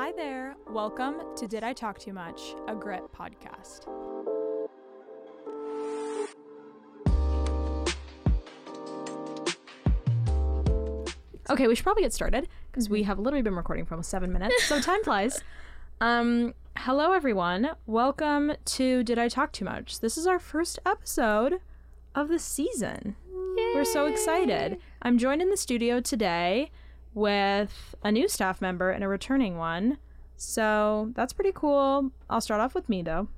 Hi there. Welcome to Did I Talk Too Much, a Grit podcast. Okay, we should probably get started because we have literally been recording for almost seven minutes, so time flies. Um, hello everyone. Welcome to Did I Talk Too Much? This is our first episode of the season. We're so excited. I'm joined in the studio today with a new staff member and a returning one. So that's pretty cool. I'll start off with me though.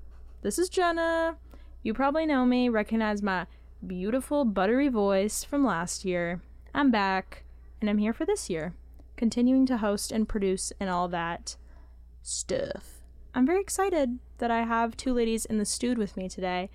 This is Jenna. You probably know me, recognize my beautiful buttery voice from last year. I'm back, and I'm here for this year, continuing to host and produce and all that stuff. I'm very excited that I have two ladies in the studio with me today.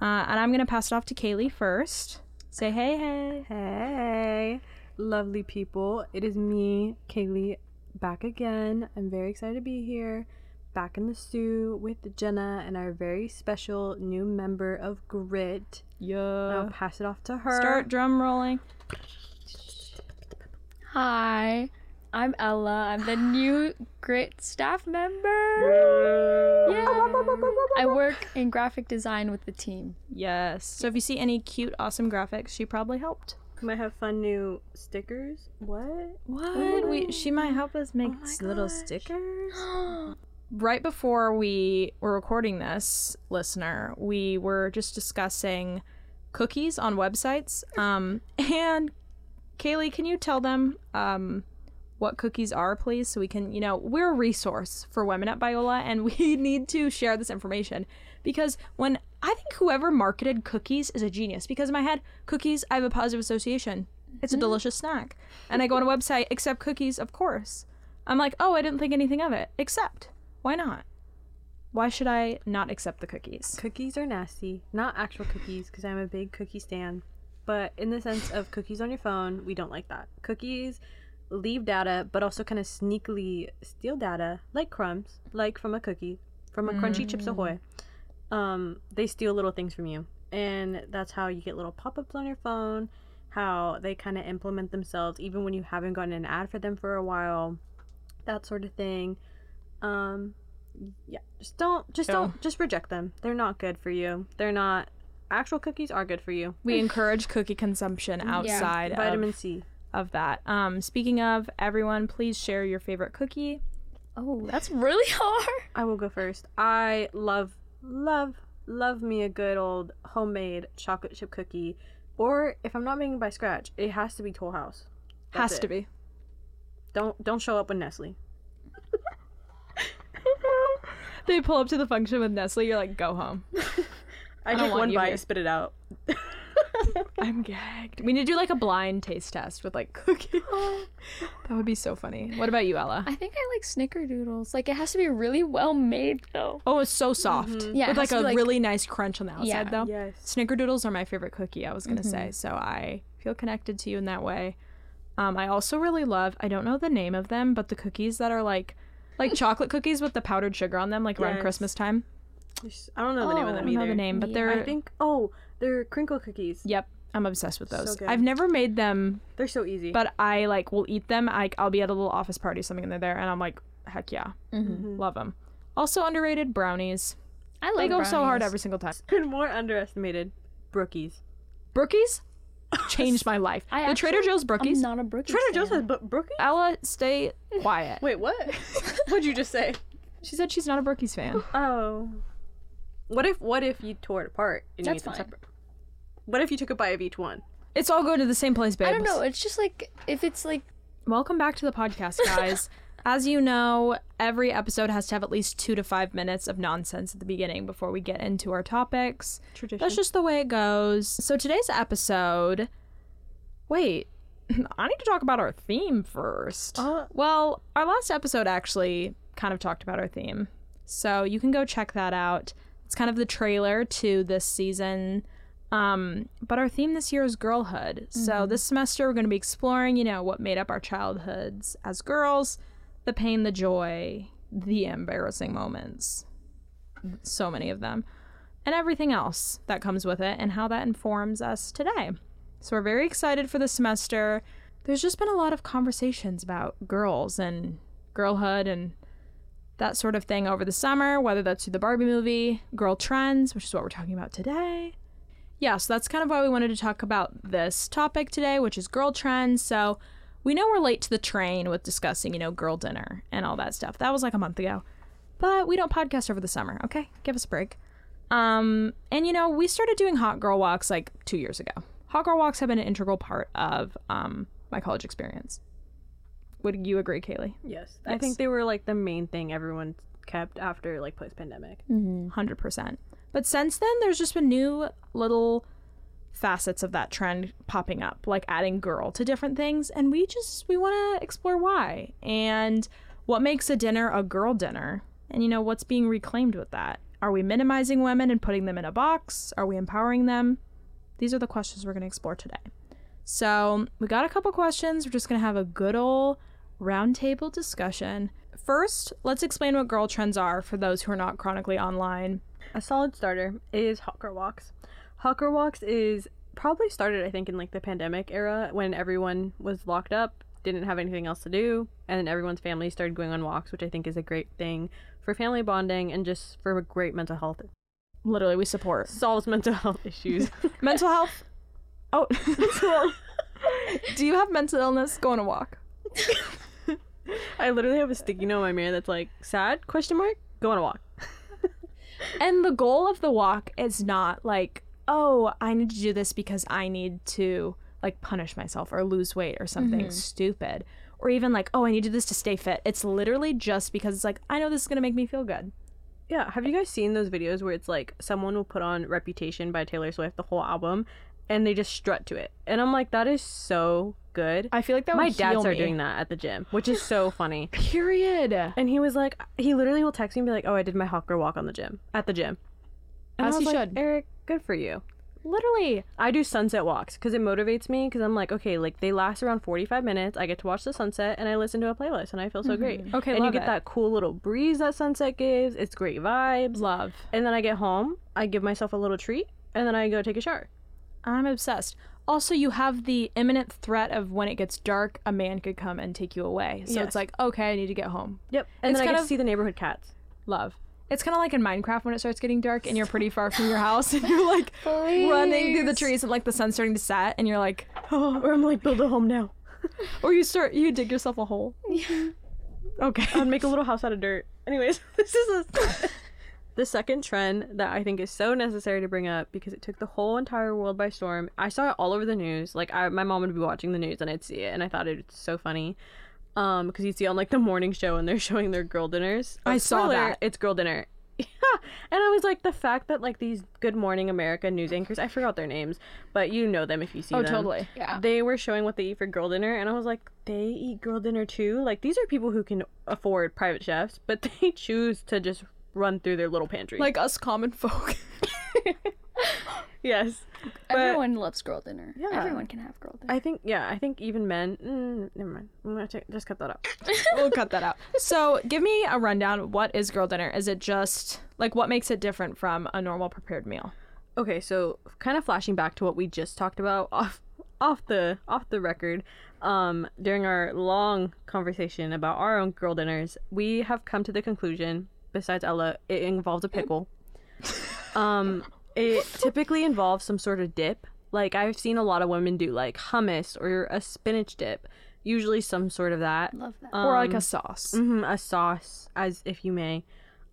Uh, and I'm to pass it off to Kaile first. Say hey, hey. Hey, lovely people. It is me, Kaile, back again. I'm very excited to be here, back in the stew with Jenna and our very special new member of Grit. Yo I'll pass it off to her. Start drum rolling. Hi, I'm Ella. I'm the new Grit staff member. Yeah. I work in graphic design with the team. Yes. So if you see any cute, awesome graphics, she probably helped. Might have fun new stickers. What? What? We she might help us make Oh little gosh. stickers. right before we were recording this, listener, we were just discussing cookies on websites. Um, and Kaile, can you tell them um what cookies are, please, so we can, you know, we're a resource for women at Biola, and we need to share this information because when I think whoever marketed cookies is a genius because in my head, cookies, I have a positive association. It's a mm-hmm. delicious snack. And I go on a website, accept cookies, of course. I'm like, oh, I didn't think anything of it. Accept. Why not? Why should I not accept the cookies? Cookies are nasty. Not actual cookies, because I'm a big cookie stan. But in the sense of cookies on your phone, we don't like that. Cookies leave data, but also kind of sneakily steal data, like crumbs, like from a cookie, from a Crunchy Chips Ahoy. Mm. Um, they steal little things from you. And that's how you get little pop ups on your phone, how they kind of implement themselves, even when you haven't gotten an ad for them for a while, that sort of thing. Um, yeah, just don't, just Oh. don't, just reject them. They're not good for you. They're not. Actual cookies are good for you. We encourage cookie consumption outside Vitamin of, C. of that. Um, speaking of, everyone, please share your favorite cookie. Oh, that's really hard. I will go first. I love, love, love me a good old homemade chocolate chip cookie. Or if I'm not making it by scratch, it has to be Toll House. Has That's to it. be. Don't don't show up with Nestle. They pull up to the function with Nestle. You're like, go home. I, don't take one bite, here. spit it out. I'm gagged. We need to do like a blind taste test with like cookies. that would be so funny. What about you, Ella? I think I like snickerdoodles. Like it has to be really well made though. Oh, it's so soft. Yeah, With like a like- really nice crunch on the outside, Yeah. though. Yes. Snickerdoodles are my favorite cookie, I was going to say. So I feel connected to you in that way. Um, I also really love, I don't know the name of them, but the cookies that are like, like chocolate cookies with the powdered sugar on them, like around Christmas time. I don't know the name of Oh, I them don't know the name, but Yeah. they're, I think oh, they're crinkle cookies. yep, I'm obsessed with those. good. I've never made them, They're so easy. but I like will eat them. I, I'll be at a little office party, or something, and they're there, and I'm like, heck yeah, Mm-hmm. love them. Also underrated brownies. I like They go so hard brownies. every single time. and more underestimated, Brookies. Brookies changed my life. I the Trader actually- Joe's Brookies. I'm not a Brookies. Trader Joe's fan. has bu- Brookies. Ella, stay quiet. Wait, what? What'd you just say? She said she's not a Brookies fan. Oh. What if what if you tore it apart and you That's ate them fine. separate? What if you took a bite of each one? It's all going to the same place, babe. I don't know. It's just like if it's like Welcome back to the podcast, guys. As you know, every episode has to have at least two to five minutes of nonsense at the beginning before we get into our topics. Tradition. That's just the way it goes. So today's episode. Wait, I need to talk about our theme first. Uh, Well, our last episode actually kind of talked about our theme. So you can go check that out. It's kind of the trailer to this season. Um, but our theme this year is girlhood. So this semester we're going to be exploring, you know, what made up our childhoods as girls, the pain, the joy, the embarrassing moments. So many of them. And everything else that comes with it and how that informs us today. So we're very excited for the semester. There's just been a lot of conversations about girls and girlhood and that sort of thing over the summer, whether that's through the Barbie movie, girl trends, which is what we're talking about today. Yeah, so that's kind of why we wanted to talk about this topic today, which is girl trends. So we know we're late to the train with discussing, you know, girl dinner and all that stuff. That was like a month ago. But we don't podcast over the summer, okay? Give us a break. Um, and you know, we started doing hot girl walks like two years ago. Hot girl walks have been an integral part of um, my college experience. Would you agree, Kaile? Yes. I Yes. think they were like the main thing everyone kept after like post pandemic. Hundred percent. But since then, there's just been new little facets of that trend popping up, like adding girl to different things, and we just we want to explore why and what makes a dinner a girl dinner, and you know what's being reclaimed with that. Are we minimizing women and putting them in a box? Are we empowering them? These are the questions we're going to explore today. So we got a couple questions. We're just going to have a good old roundtable discussion. First, let's explain what girl trends are for those who are not chronically online. A solid starter is girl walks. Girl walks is probably started I think in like the pandemic era when everyone was locked up, didn't have anything else to do, and everyone's family started going on walks, which I think is a great thing for family bonding and just for great mental health. Literally, we support Solves mental health issues. mental health. Oh, do you have mental illness? Go on a walk. I literally have a sticky note on my mirror that's like sad question mark go on a walk. And the goal of the walk is not like, oh, I need to do this because I need to like punish myself or lose weight or something mm-hmm. stupid. Or even like, oh, I need to do this to stay fit. It's literally just because it's like, I know this is going to make me feel good. Yeah, have you guys seen those videos where it's like someone will put on Reputation by Taylor Swift, the whole album, and they just strut to it? And I'm like, that is so good. I feel like that My would dad heal started me. doing that at the gym, which is so funny. Period. And he was like, he literally will text me and be like, oh, I did my girl walk on the gym, at the gym. And As I was he like, should. Eric, good for you. Literally. I do sunset walks because it motivates me because I'm like, okay, like they last around 45 minutes. I get to watch the sunset and I listen to a playlist and I feel so great. Mm-hmm. Okay, and you love get it. that cool little breeze that sunset gives. It's great vibes. Love. And then I get home, I give myself a little treat, and then I go take a shower. I'm obsessed. Also, you have the imminent threat of when it gets dark, a man could come and take you away. So Yes. it's like, okay, I need to get home. Yep. And It's then I kind get of- to see the neighborhood cats. Love. It's kind of like in Minecraft when it starts getting dark and you're pretty far from your house and you're like running through the Please. trees and like the sun's starting to set and you're like, Oh, or I'm like, build a home now. or you start, you dig yourself a hole. Okay. I'd make a little house out of dirt. Anyways, this is a, the second trend that I think is so necessary to bring up because it took the whole entire world by storm. I saw it all over the news. Like I, my mom would be watching the news and I'd see it, and I thought it was so funny. Um, because you'd see on like the morning show and they're showing their girl dinners. I Oh, saw spoiler, that. It's girl dinner. Yeah, and I was like, the fact that like these Good Morning America news anchors, I forgot their names, but you know them if you see Oh, them totally. Yeah. they were showing what they eat for girl dinner and i was like they eat girl dinner too like these are people who can afford private chefs but they choose to just run through their little pantry Like us common folk. yes but Everyone loves girl dinner. Yeah. Everyone can have girl dinner. i think yeah i think even men mm, never mind i'm gonna take, just cut that out we'll cut that out. So, give me a rundown. What is girl dinner? Is it just like what makes it different from a normal prepared meal? okay so kind of flashing back to what we just talked about off off the off the record um during our long conversation about our own girl dinners we have come to the conclusion besides ella it involves a pickle um it typically involves some sort of dip like i've seen a lot of women do like hummus or a spinach dip usually some sort of that Love that. or like Um, a sauce? hmm a sauce, as if you may.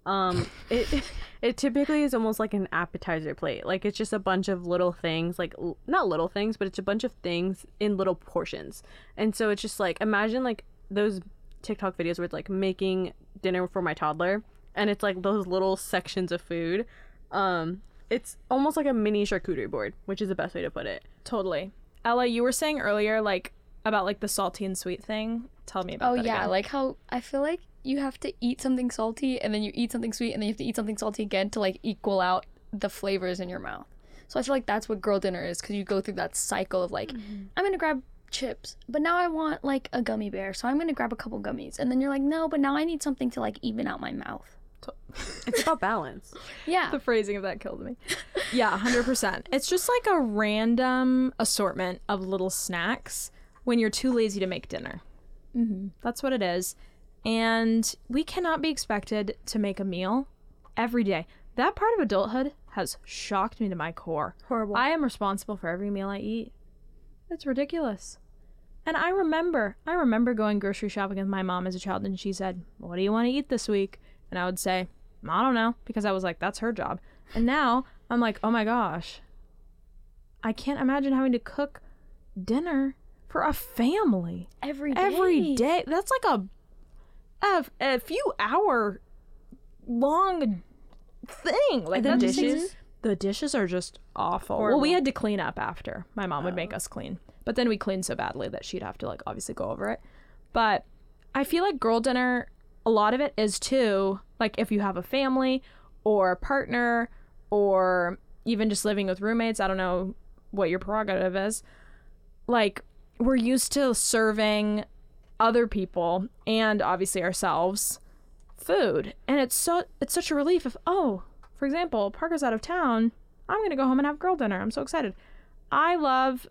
Um, it it typically is almost like an appetizer plate. Like it's just a bunch of little things, like l- not little things, but it's a bunch of things in little portions. And so it's just like imagine like those TikTok videos where it's like making dinner for my toddler, and it's like those little sections of food. Um, it's almost like a mini charcuterie board, which is the best way to put it. Totally. Ella, you were saying earlier like about like the salty and sweet thing. Tell me about Oh that. yeah, again. like how I feel like you have to eat something salty and then you eat something sweet and then you have to eat something salty again to like equal out the flavors in your mouth. So I feel like that's what girl dinner is because you go through that cycle of like, I'm gonna grab chips, but now I want like a gummy bear, so I'm gonna grab a couple gummies, and then you're like, no, but now I need something to like even out my mouth. It's about balance. Yeah, the phrasing of that killed me. Yeah, 100%. It's just like a random assortment of little snacks when you're too lazy to make dinner. mm-hmm. That's what it is. And we cannot be expected to make a meal every day. That part of adulthood has shocked me to my core. Horrible. I am responsible for every meal I eat. It's ridiculous. And I remember, I remember going grocery shopping with my mom as a child, and she said, What do you want to eat this week? And I would say, I don't know, because I was like, That's her job. And now I'm like, Oh my gosh, I can't imagine having to cook dinner for a family Every day. every day. That's like a, a, a few hour long thing. Like the dishes? dishes. The dishes are just awful. Well, we had to clean up after. My mom would make oh. us clean, but then we cleaned so badly that she'd have to like obviously go over it. But I feel like girl dinner, a lot of it is too like if you have a family or a partner or even just living with roommates. I don't know what your prerogative is. Like we're used to serving other people and obviously ourselves food and it's so it's such a relief if oh for example parker's out of town i'm gonna go home and have girl dinner i'm so excited i love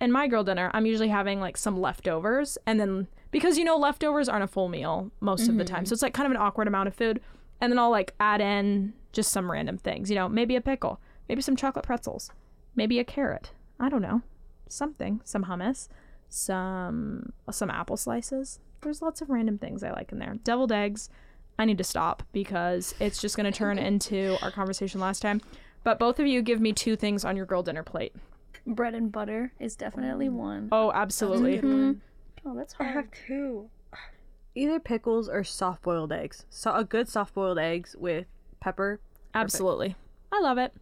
in my girl dinner i'm usually having like some leftovers and then because you know leftovers aren't a full meal most of the time. Mm-hmm. So it's like kind of an awkward amount of food and then i'll like add in just some random things you know maybe a pickle maybe some chocolate pretzels maybe a carrot i don't know something some hummus some some apple slices. There's lots of random things i like in there. Deviled eggs i need to stop because it's just going to turn into our conversation last time. But both of you give me two things on your girl dinner plate. Bread and butter is definitely one. oh absolutely mm-hmm. Mm-hmm. Oh, that's I have two. Either pickles or soft boiled eggs. So a good soft boiled eggs with pepper. absolutely i love it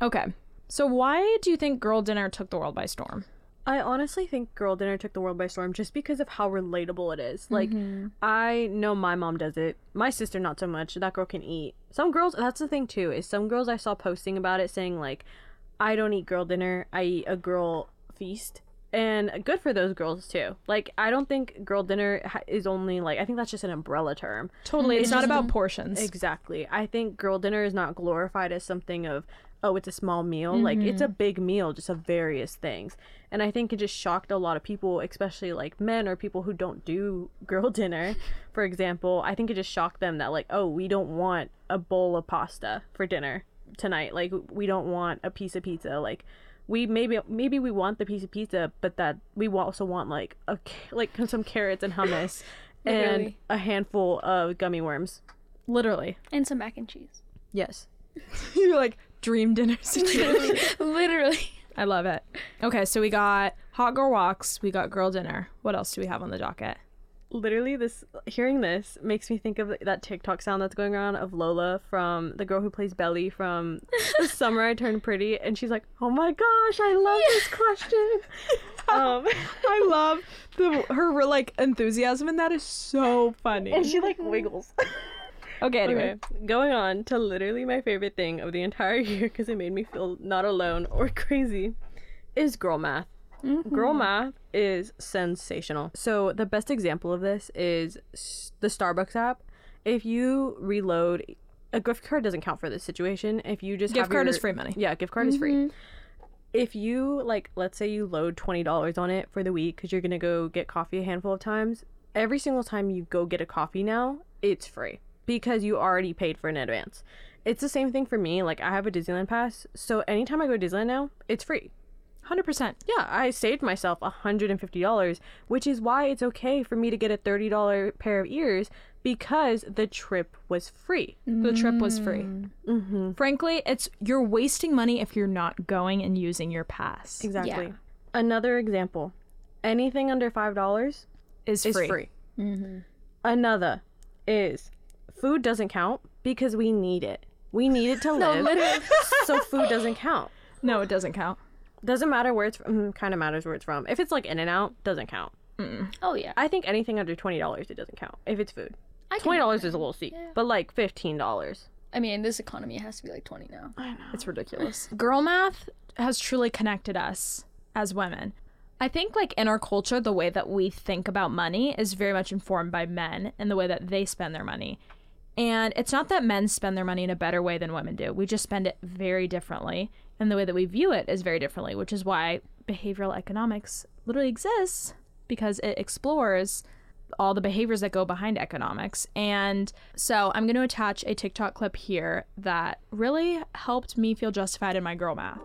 okay so why do you think girl dinner took the world by storm I honestly think Girl Dinner took the world by storm just because of how relatable it is. Like, mm-hmm. I know my mom does it. My sister, not so much. That girl can eat. Some girls, that's the thing too, is some girls I saw posting about it saying, like, I don't eat girl dinner, I eat a girl feast. And good for those girls too. Like, I don't think girl dinner ha- is only, like, I think that's just an umbrella term. totally it's It's not about portions Exactly. I think girl dinner is not glorified as something of, oh, it's a small meal. Like, it's a mm-hmm. big meal, just of various things. And I think it just shocked a lot of people, especially like men or people who don't do girl dinner, for example. I think it just shocked them that, like, oh, we don't want a bowl of pasta for dinner tonight. Like, we don't want a piece of pizza. Like, we maybe maybe we want the piece of pizza, but that we also want like a like some carrots and hummus and a handful of gummy worms. literally And some mac and cheese. Yes. you're like dream dinner situation Literally. I love it. Okay, so we got hot girl walks, we got girl dinner. What else do we have on the docket? Literally, this hearing this makes me think of that TikTok sound that's going around of Lola from the girl who plays Belly from The Summer I Turned Pretty, and she's like, "Oh my gosh, I love this question." um, I love the her like enthusiasm and that is so funny. and she like wiggles. Okay, anyway. Okay, going on to literally my favorite thing of the entire year because it made me feel not alone or crazy is girl math. Girl mm-hmm. math is sensational. So the best example of this is the Starbucks app. If you reload, a gift card doesn't count for this situation. If you just Gift card your- is free money. Yeah, gift card is free. Mm-hmm. If you like, let's say you load twenty dollars on it for the week because you're gonna go get coffee a handful of times. Every single time you go get a coffee now, it's free because you already paid for it in advance. It's the same thing for me. Like I have a Disneyland pass, so anytime I go to Disneyland now, it's free. 100%. Yeah, I saved myself $150, which is why it's okay for me to get a $30 pair of ears because the trip was free. The trip was free. Mm-hmm. Frankly, it's you're wasting money if you're not going and using your pass. Exactly. Yeah. Another example anything under $5 Is is free. free. Another is food doesn't count because we need it. We need it to live. literally. so food doesn't count. No, it doesn't count. Doesn't matter where it's mm, from. Kind of matters where it's from. If it's like In and Out, doesn't count. Oh yeah. I think anything under twenty dollars, it doesn't count if it's food. I can twenty dollars is a little steep, but like fifteen dollars. I mean, this economy, it has to be like twenty now. It's ridiculous. Girl math has truly connected us as women. I think, like, in our culture, the way that we think about money is very much informed by men and the way that they spend their money. And it's not that men spend their money in a better way than women do. We just spend it very differently. And the way that we view it is very differently, which is why behavioral economics literally exists because it explores all the behaviors that go behind economics. And so I'm going to attach a TikTok clip here that really helped me feel justified in my girl math.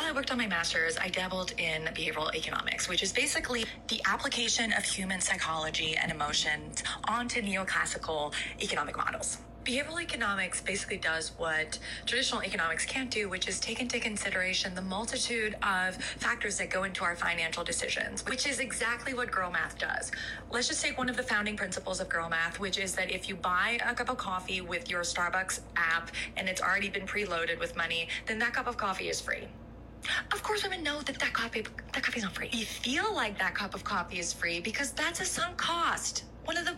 I worked on my master's, I dabbled in behavioral economics, which is basically the application of human psychology and emotions onto neoclassical economic models. Behavioral economics basically does what traditional economics can't do, which is take into consideration the multitude of factors that go into our financial decisions, which is exactly what Girl Math does. Let's just take one of the founding principles of Girl Math, which is that if you buy a cup of coffee with your Starbucks app and it's already been preloaded with money, then that cup of coffee is free. Of course, women know that that coffee that coffee's not free. You feel like that cup of coffee is free because that's a sunk cost. One of the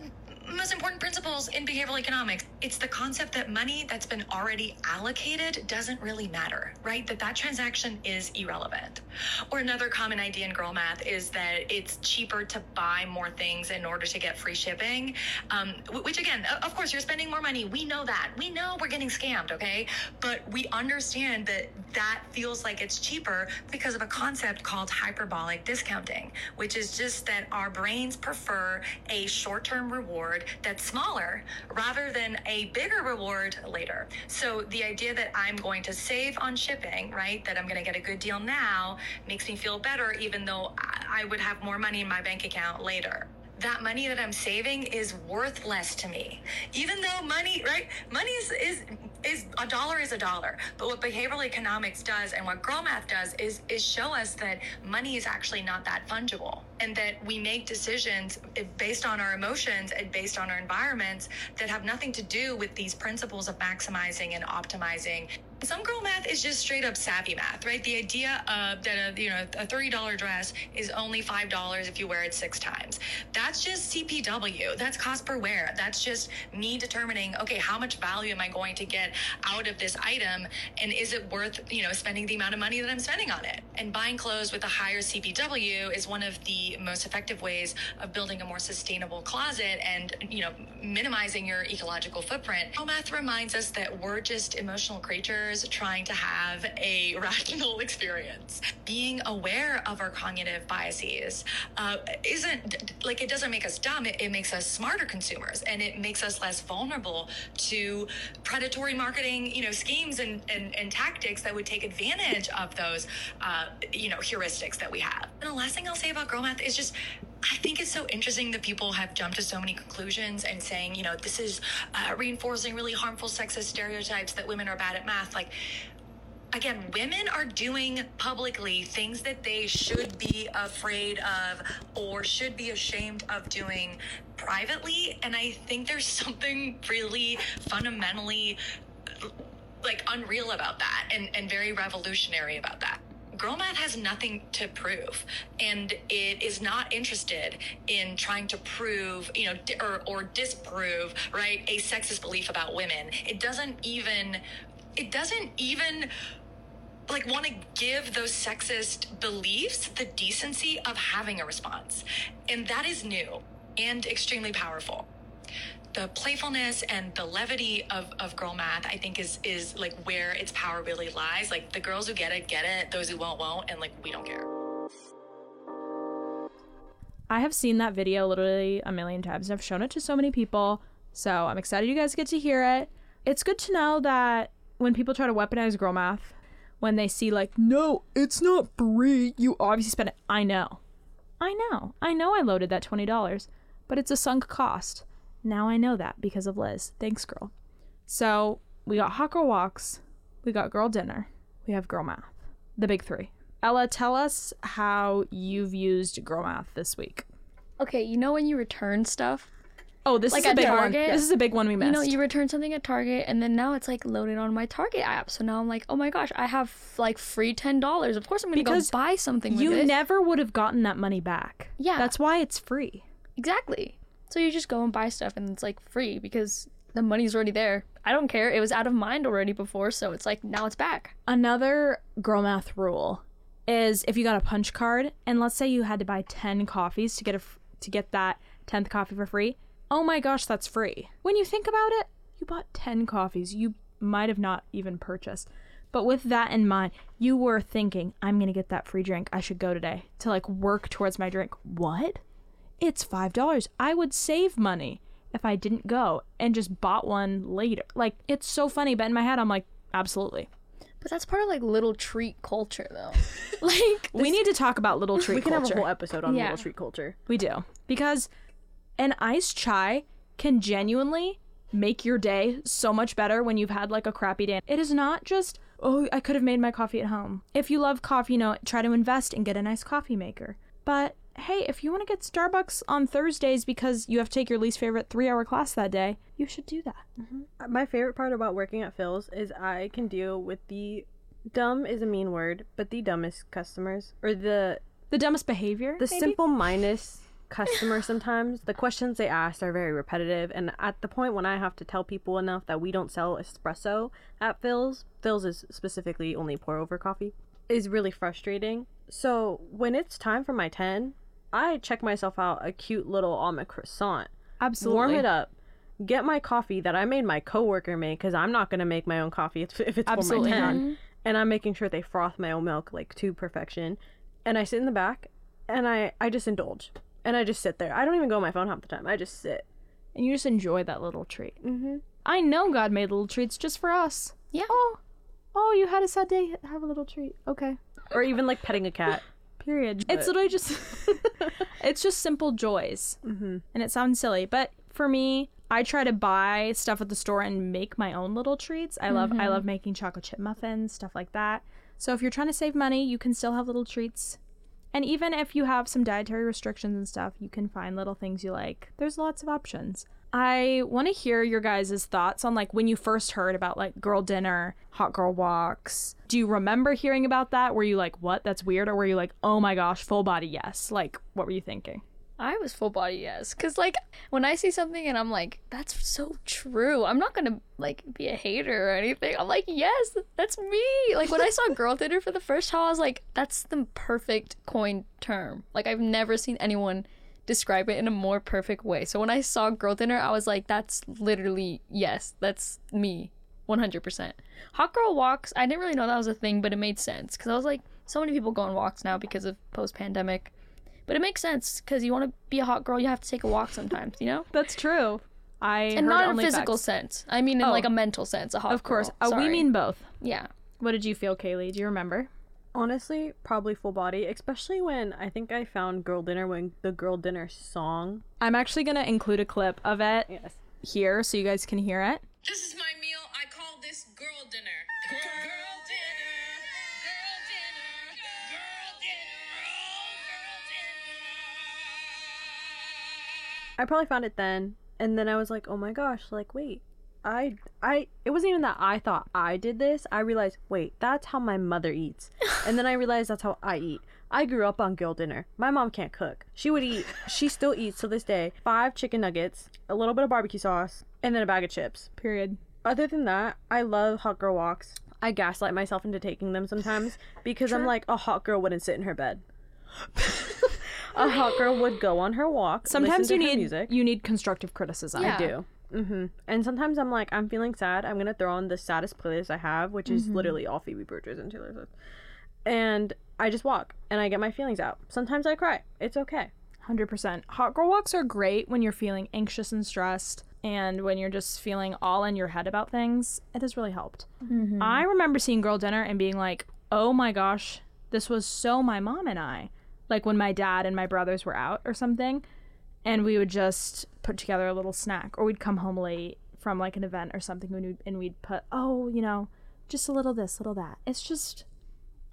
most important principles in behavioral economics. It's the concept that money that's been already allocated doesn't really matter, right? That that transaction is irrelevant. Or another common idea in girl math is that it's cheaper to buy more things in order to get free shipping. Um, which again, of course, you're spending more money. We know that. We know we're getting scammed, okay? But we understand that that feels like it's cheaper because of a concept called hyperbolic discounting, which is just that our brains prefer a short-term reward reward that's smaller rather than a bigger reward later. So the idea that I'm going to save on shipping, right, that I'm going to get a good deal now makes me feel better, even though I would have more money in my bank account later that money that I'm saving is worth less to me. Even though money, right? Money is, is is a dollar is a dollar. But what behavioral economics does and what girl math does is is show us that money is actually not that fungible and that we make decisions eh, based on our emotions and based on our environments that have nothing to do with these principles of maximizing and optimizing some girl math is just straight up savvy math, right? The idea of that a you know a thirty dollar dress is only five dollars if you wear it six times. That's just CPW. That's cost per wear. That's just me determining okay how much value am I going to get out of this item, and is it worth you know spending the amount of money that I'm spending on it? And buying clothes with a higher CPW is one of the most effective ways of building a more sustainable closet and you know minimizing your ecological footprint. Girl math reminds us that we're just emotional creatures trying to have a rational experience. Being aware of our cognitive biases uh, isn't like it doesn't make us dumb, it, it makes us smarter consumers and it makes us less vulnerable to predatory marketing, you know, schemes and, and, and tactics that would take advantage of those, uh, you know, heuristics that we have. And the last thing I'll say about girl math is just I think it's so interesting that people have jumped to so many conclusions and saying, you know, this is uh, reinforcing really harmful sexist stereotypes that women are bad at math. Like, again, women are doing publicly things that they should be afraid of or should be ashamed of doing privately. And I think there's something really fundamentally like unreal about that and, and very revolutionary about that. Girl Math has nothing to prove, and it is not interested in trying to prove, you know, or, or disprove, right, a sexist belief about women. It doesn't even, it doesn't even like want to give those sexist beliefs the decency of having a response. And that is new and extremely powerful the playfulness and the levity of, of girl math i think is is like where its power really lies. Like the girls who get it get it. Those who won't won't. And like we don't care. I have seen that video literally a million times. I've shown it to so many people. So i'm excited you guys get to hear it. It's good to know that when people try to weaponize girl math when they see like no it's not free you obviously spent it. I know. I know. I know i loaded that $20 but it's a sunk cost now I know that because of Liz. Thanks, girl. So we got hot girl walks, we got girl dinner, we have girl math. The big three. Ella, tell us how you've used girl math this week. Okay, you know when you return stuff? Oh, this Like is a big Target? one. This is a big one we missed. You know, you return something at Target and then now it's like loaded on my Target app. So now I'm like, oh my gosh, I have like free ten dollars. Of course I'm gonna Because go buy something you with it. never would have gotten that money back. Yeah. That's why it's free. exactly. So you just go and buy stuff and it's like free because the money's already there. I don't care. It was out of mind already before, so it's like now it's back. Another girl math rule is if you got a punch card and let's say you had to buy 10 coffees to get a to get that 10th coffee for free. Oh my gosh, that's free. When you think about it, you bought 10 coffees. You might have not even purchased. But with that in mind, you were thinking, I'm going to get that free drink. I should go today to like work towards my drink. What? It's $5. I would save money if I didn't go and just bought one later. Like, it's so funny. But in my head, I'm like, absolutely. But that's part of like little treat culture, though. like we need to talk about little treat We can culture. have a whole episode on Yeah. little treat culture. We do. Because an iced chai can genuinely make your day so much better when you've had like a crappy day. It is not just, oh, I could have made my coffee at home. If you love coffee, you know, try to invest and get a nice coffee maker. But hey, if you want to get Starbucks on Thursdays because you have to take your least favorite three hour class that day, you should do that. Mm-hmm. My favorite part about working at Philz is I can deal with the dumb is a mean word, but the dumbest customers or the The dumbest behavior. the maybe? simple mindedness customer sometimes the questions they ask are very repetitive and at the point when i have to tell people enough that we don't sell espresso at Philz Philz is specifically only pour over coffee is really frustrating so when it's time for my 10 i check myself out a cute little almond croissant Absolutely. warm it up get my coffee that i made my coworker make because i'm not going to make my own coffee if if it's Absolutely for my not. 10 and i'm making sure they froth my own milk like to perfection and i sit in the back and i i just indulge and i just sit there i don't even go on my phone half the time i just sit And you just enjoy that little treat. mm-hmm. I know God made little treats just for us. Yeah. Oh, oh, you had a sad day. Have a little treat. Okay. or even like petting a cat Period. It's literally just, it's just simple joys, mm-hmm. and it sounds silly, but for me, I try to buy stuff at the store and make my own little treats. I love, I love making chocolate chip muffins, stuff like that. So if you're trying to save money, you can still have little treats. And even if you have some dietary restrictions and stuff, you can find little things you like. There's lots of options. I want to hear your guys' thoughts on like when you first heard about like girl dinner, hot girl walks. Do you remember hearing about that? Were you like, what? That's weird? Or were you like, oh my gosh, full body yes? Like, what were you thinking? I was full body yes, cause like when I see something and I'm like, that's so true. I'm not gonna like be a hater or anything. I'm like, yes, that's me. Like when I saw girl dinner for the first time, I was like, that's the perfect coined term. Like I've never seen anyone describe it in a more perfect way. So when I saw girl dinner, I was like, that's literally yes, that's me, 100%. Hot girl walks, I didn't really know that was a thing, but it made sense because I was like, so many people go on walks now because of post pandemic. But it makes sense because you want to be a hot girl, you have to take a walk sometimes, you know? That's true. I And not in a physical facts. sense. I mean, in Oh. like a mental sense. A hot Of course. Uh, we mean both. yeah. What did you feel, Kaile? Do you remember? Honestly probably full body especially when i think i found girl dinner when the girl dinner song I'm actually gonna include a clip of it yes here so you guys can hear it. This is my meal. I call this girl dinner. Girl, girl dinner. Girl dinner. Girl dinner. Oh, girl dinner. I probably found it then, and then I was like, "Oh my gosh!" Like, wait, I, I. It wasn't even that I thought I did this. I realized, wait, that's how my mother eats, and then I realized that's how I eat. I grew up on girl dinner. My mom can't cook. She would eat. She still eats to this day. Five chicken nuggets, a little bit of barbecue sauce, and then a bag of chips. Period. Other than that, I love hot girl walks. I gaslight myself into taking them sometimes because I'm like, a hot girl wouldn't sit in her bed. a hot girl would go on her walk. Sometimes you need music. you need constructive criticism. Yeah. I do. Hmm And sometimes I'm like, I'm feeling sad. I'm gonna throw on the saddest playlist I have, which is literally all Phoebe Bridgers and Taylor Swift. And I just walk and I get my feelings out. Sometimes I cry. It's okay. Hundred percent. Hot girl walks are great when you're feeling anxious and stressed, and when you're just feeling all in your head about things. It has really helped. I remember seeing girl dinner and being like, "Oh my gosh, this was so my mom and I." Like when my dad and my brothers were out or something, and we would just put together a little snack, or we'd come home late from like an event or something, and we'd, and we'd put, "Oh, you know, just a little this, little that." It's just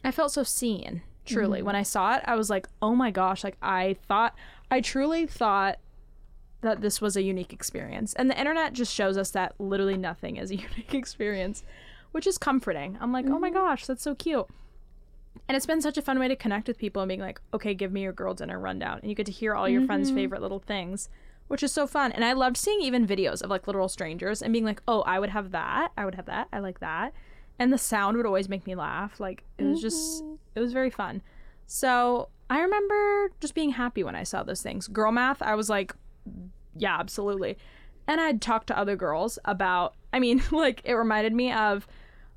I felt so seen. Truly, mm-hmm. when I saw it, I was like, "Oh my gosh!" Like I thought, I truly thought that this was a unique experience, and the internet just shows us that literally nothing is a unique experience, which is comforting. I'm like, "Oh my mm-hmm. gosh, that's so cute." And it's been such a fun way to connect with people and being like, "Okay, give me your girl dinner rundown," and you get to hear all your friends' mm-hmm. favorite little things, which is so fun. And I loved seeing even videos of like literal strangers and being like, "Oh, I would have that. I would have that. I like that." and the sound would always make me laugh. Like it was just it was very fun. So I remember just being happy when I saw those things. Girl math, I was like, yeah, absolutely. And I'd talk to other girls about I mean, like it reminded me of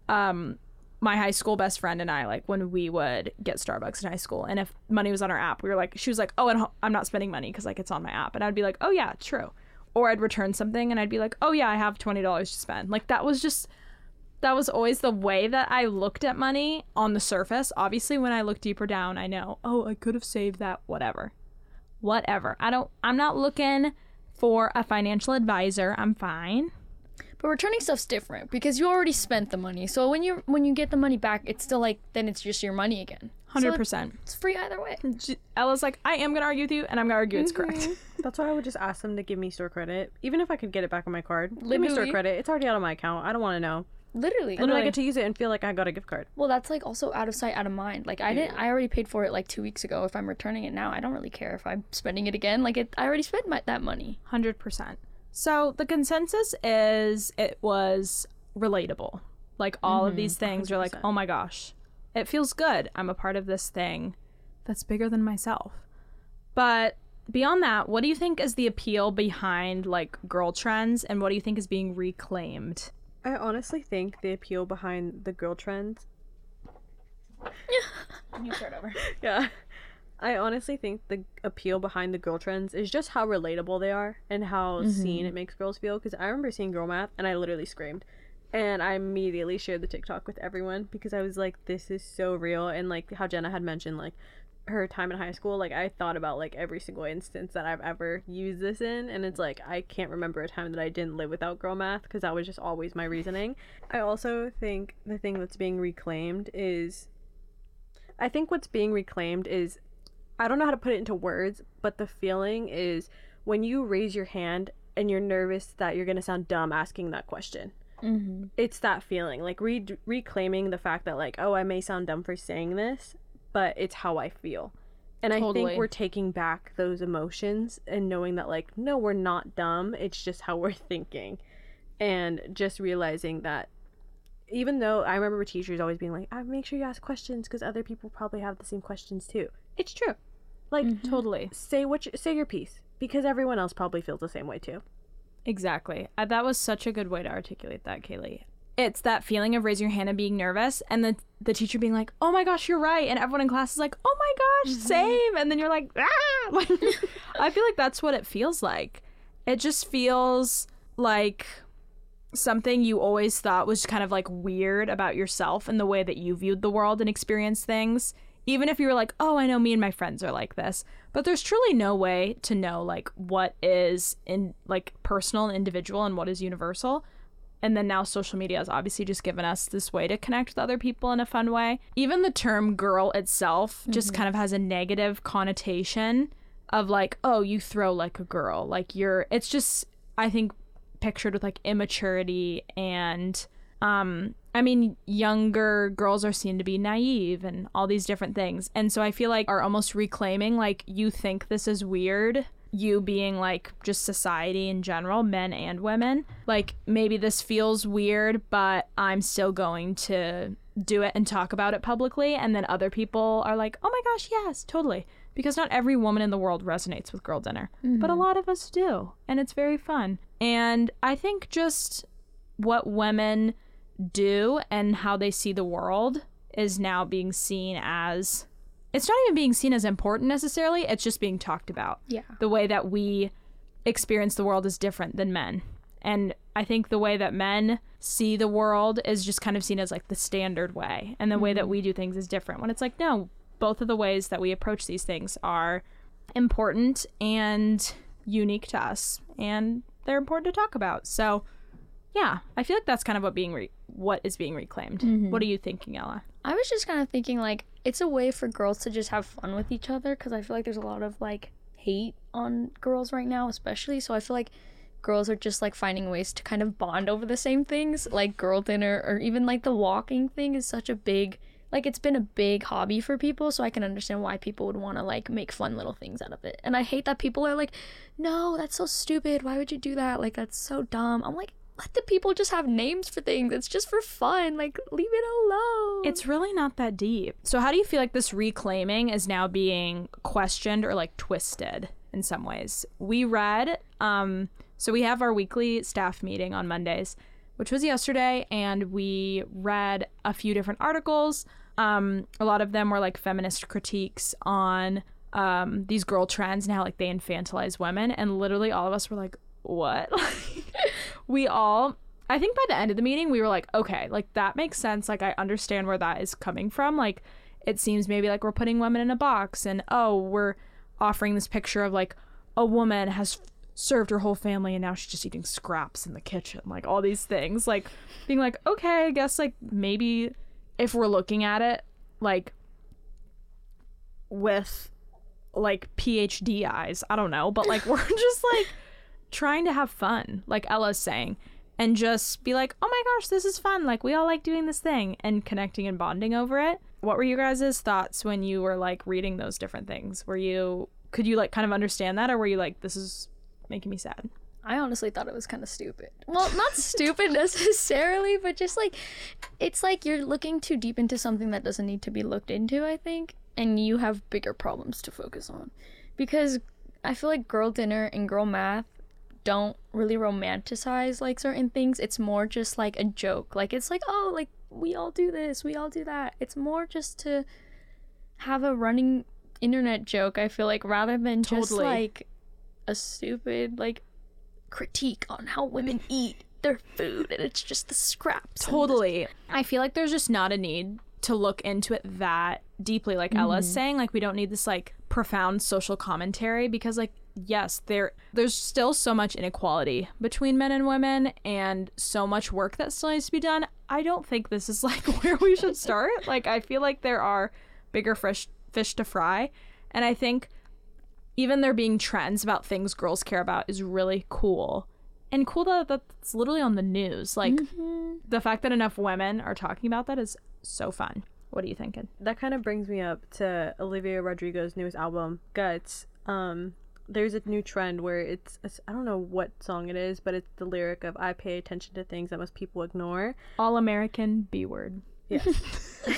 um my high school best friend and I, like when we would get Starbucks in high school, and if money was on our app, we were like, she was like, oh, and I'm not spending money because like it's on my app, and I'd be like, oh yeah, true. Or I'd return something and I'd be like, oh yeah, I have twenty dollars to spend. Like that was just that was always the way that I looked at money on the surface. Obviously, when I look deeper down, I know, oh, I could have saved that, whatever. Whatever. I don't, I'm not looking for a financial advisor. I'm fine. But returning stuff's different because you already spent the money. So when you when you get the money back, it's still like then it's just your money again. So 100%. It's free either way. J- Ella's like, I am going to argue with you, and I'm going to argue it's correct. Mm-hmm. That's why I would just ask them to give me store credit, even if I could get it back on my card. Give me store credit. It's already out of my account. I don't want to know. Literally. And then I get to use it and feel like I got a gift card. Well, that's like also out of sight, out of mind. Like I didn't. I already paid for it like two weeks ago. If I'm returning it now, I don't really care if I'm spending it again. Like it, I already spent my, that money. 100%. So the consensus is it was relatable. Like all of mm-hmm. these things are like, oh my gosh, it feels good. I'm a part of this thing that's bigger than myself. But beyond that, what do you think is the appeal behind like girl trends and what do you think is being reclaimed? I honestly think the appeal behind the girl trends. You start over. Yeah. I honestly think the appeal behind the girl trends is just how relatable they are and how seen mm-hmm. it makes girls feel. Because I remember seeing Girl Math and I literally screamed. And I immediately shared the TikTok with everyone because I was like, this is so real. And like how Jenna had mentioned, like her time in high school, like I thought about like every single instance that I've ever used this in. And it's like, I can't remember a time that I didn't live without Girl Math because that was just always my reasoning. I also think the thing that's being reclaimed is I think what's being reclaimed is I don't know how to put it into words, but the feeling is when you raise your hand and you're nervous that you're going to sound dumb asking that question. Mm-hmm. It's that feeling, like re- reclaiming the fact that, like, oh, I may sound dumb for saying this, but it's how I feel. And I think we're taking back those emotions and knowing that, like, no, we're not dumb. It's just how we're thinking. And just realizing that even though I remember teachers always being like, I make sure you ask questions because other people probably have the same questions too. It's true. Like, Totally. say what you, say your piece because everyone else probably feels the same way too. Exactly. Uh, that was such a good way to articulate that, Kaile. It's that feeling of raising your hand and being nervous, and the the teacher being like, "Oh my gosh, you're right," and everyone in class is like, "Oh my gosh, same," and then you're like, "Ah!" Like, I feel like that's what it feels like. It just feels like something you always thought was kind of like weird about yourself and the way that you viewed the world and experienced things. Even if you were like, oh, I know me and my friends are like this. But there's truly no way to know like what is in like personal and individual and what is universal. And then now social media has obviously just given us this way to connect with other people in a fun way. Even the term girl itself just kind of has a negative connotation of like, oh, you throw like a girl. Like you're, it's just, I think, pictured with like immaturity and, um, I mean, younger girls are seen to be naive and all these different things. And so I feel like are almost reclaiming like, you think this is weird you being like just society in general, men and women. Like maybe this feels weird, but I'm still going to do it and talk about it publicly. And then other people are like, oh my gosh, yes, totally. Because not every woman in the world resonates with Girl Dinner, but a mm-hmm. lot of us do. And it's very fun. And I think just what women do and how they see the world is now being seen as it's not even being seen as important necessarily it's just being talked about. Yeah. the way that we experience the world is different than men. And i think the way that men see the world is just kind of seen as like the standard way. And the way that mm-hmm. we do things is different. When it's like no both of the ways that we approach these things are important and unique to us and they're important to talk about. So yeah i feel like that's kind of what being re- what is being reclaimed. Mm-hmm. What are you thinking ella? I was just kind of thinking like it's a way for girls to just have fun with each other because I feel like there's a lot of like hate on girls right now, especially. So I feel like girls are just like finding ways to kind of bond over the same things, like girl dinner or even like the walking thing is such a big like it's been a big hobby for people. So i can understand why people would want to like make fun little things out of it. And i hate that people are like no that's so stupid. Why would you do that? Like that's so dumb. I'm like let the people just have names for things it's just for fun like leave it alone It's really not that deep. So, how do you feel like this reclaiming is now being questioned or like twisted in some ways? We read, um, so we have our weekly staff meeting on Mondays, which was yesterday, and we read a few different articles. Um, a lot of them were like feminist critiques on um, these girl trends and how like they infantilize women, and literally all of us were like, "What?" we all. I think by the end of the meeting, we were like, "Okay, like that makes sense. Like I understand where that is coming from. Like it seems maybe like we're putting women in a box, and oh, we're offering this picture of like a woman has served her whole family and now she's just eating scraps in the kitchen like all these things like being like okay i guess like maybe if we're looking at it like with like phd eyes i don't know but like we're just like trying to have fun like ella's saying and just be like oh my gosh this is fun like we all like doing this thing and connecting and bonding over it what were you guys' thoughts when you were like reading those different things were you could you like kind of understand that or were you like this is making me sad I honestly thought it was kind of stupid. Well, not stupid necessarily, but just like it's like you're looking too deep into something that doesn't need to be looked into, I think, and you have bigger problems to focus on. Because I feel like girl dinner and girl math don't really romanticize like certain things. It's more just like a joke. Like it's like, "Oh, like we all do this, we all do that." It's more just to have a running internet joke, I feel like, rather than just like a stupid like critique on how women eat their food and it's just the scraps. Totally. I feel like there's just not a need to look into it that deeply, like Ella's mm-hmm. saying. Like we don't need this like profound social commentary because like yes, there there's still so much inequality between men and women and so much work that still needs to be done. I don't think this is like where we should start. like I feel like there are bigger fish fish to fry. And I think even there being trends about things girls care about is really cool. And cool that that's literally on the news. Like the fact that enough women are talking about that is so fun. What are you thinking? that kind of brings me up to Olivia Rodrigo's newest album, Guts. Um, there's a new trend where it's it's- I don't know what song it is, but it's the lyric of "I pay attention to things that most people ignore," All American B word. Yeah.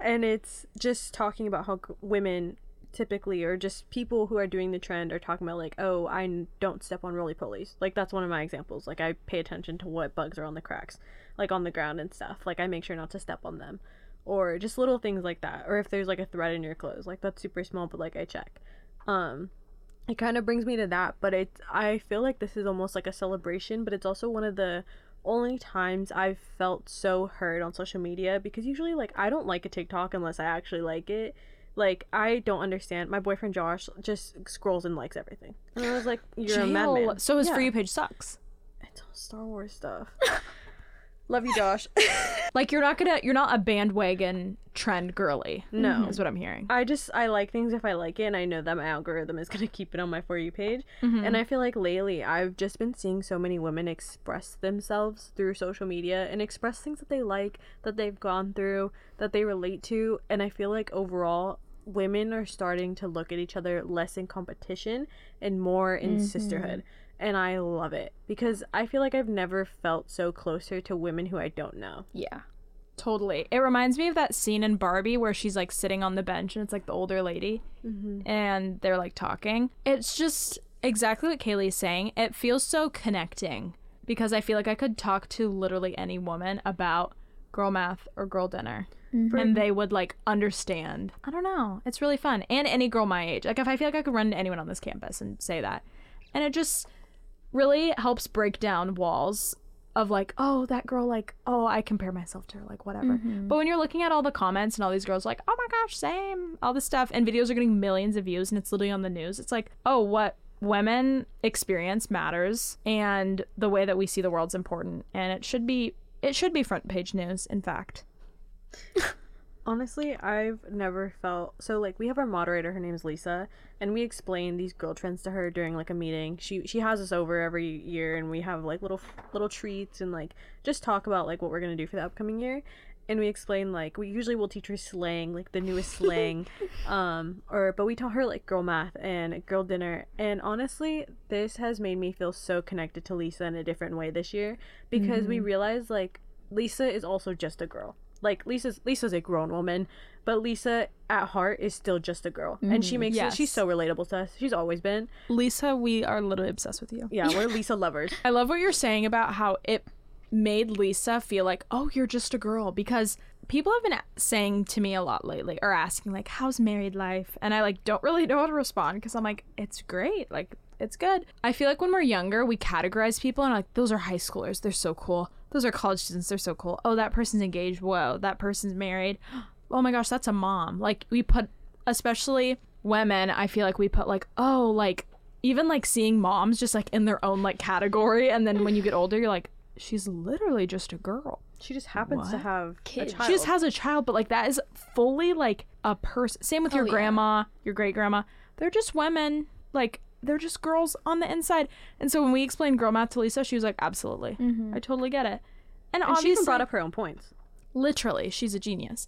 And it's just talking about how women typically or just people who are doing the trend are talking about like oh i don't step on roly polies. Like that's one of my examples. Like i pay attention to what bugs are on the cracks like on the ground and stuff. Like i make sure not to step on them. Or just little things like that. Or if there's like a thread in your clothes like that's super small but like i check. Um it kind of brings me to that but it's i feel like this is almost like a celebration but it's also one of the only times i've felt so hurt on social media because usually like i don't like a tiktok unless i actually like it. Like i don't understand. My boyfriend josh just scrolls and likes everything. And i was like you're a madman. So his Yeah. for you page sucks. it's all star wars stuff love you josh Like you're not gonna you're not a bandwagon trend girly. No. Is what I'm hearing. I just I like things if I like it and I know that my algorithm is gonna keep it on my for you page. Mm-hmm. And I feel like lately I've just been seeing so many women express themselves through social media and express things that they like, that they've gone through, that they relate to, and I feel like overall women are starting to look at each other less in competition and more in sisterhood. Mm-hmm. And I love it because I feel like I've never felt so closer to women who I don't know. Yeah. Totally. It reminds me of that scene in Barbie where she's like sitting on the bench and it's like the older lady mm-hmm. and they're like talking. It's just exactly what Kaile's saying. It feels so connecting because I feel like I could talk to literally any woman about girl math or girl dinner mm-hmm. and they would like understand. I don't know. It's really fun. And any girl my age. Like if I feel like I could run into anyone on this campus and say that. And it just really helps break down walls of like, oh, that girl, like, oh, I compare myself to her, like, whatever. Mm-hmm. But when you're looking at all the comments and all these girls, like, oh my gosh, same, all this stuff, and videos are getting millions of views and it's literally on the news, it's like, oh, what women experience matters and the way that we see the world's important. And it should be, it should be front page news, in fact. Honestly, I've never felt so like we have our moderator, her name is Lisa, and we explain these girl trends to her during like a meeting. She she has us over every year and we have like little little treats and like just talk about like what we're going to do for the upcoming year. And we explain like we usually will teach her slang, like the newest slang. um or but we taught her like girl math and girl dinner. And honestly, this has made me feel so connected to Lisa in a different way this year because we realized like Lisa is also just a girl. Like Lisa's Lisa's a grown woman, but Lisa at heart is still just a girl, and she mm, makes Yes. it. She's so relatable to us. She's always been. Lisa, we are literally obsessed with you. Yeah, we're Lisa lovers. I love what you're saying about how it made Lisa feel like, oh, you're just a girl because people have been saying to me a lot lately or asking like, how's married life? And I like don't really know how to respond because I'm like, it's great. Like it's good. I feel like when we're younger, we categorize people and like those are high schoolers. They're so cool. Those are college students. They're so cool. Oh, that person's engaged. Whoa, that person's married. Oh my gosh, that's a mom. Like we put especially women, I feel like we put like, oh, like even like seeing moms just like in their own like category and then when you get older you're like she's literally just a girl She just happens to have Kids. a child. she just has a child but like that is fully like a person same with oh, your Oh, yeah. grandma your great grandma they're just women like they're just girls on the inside. And so when we explained girl math to lisa she was like absolutely. Mm-hmm. I totally get it. And, and obviously she even brought up her own points. literally she's a genius.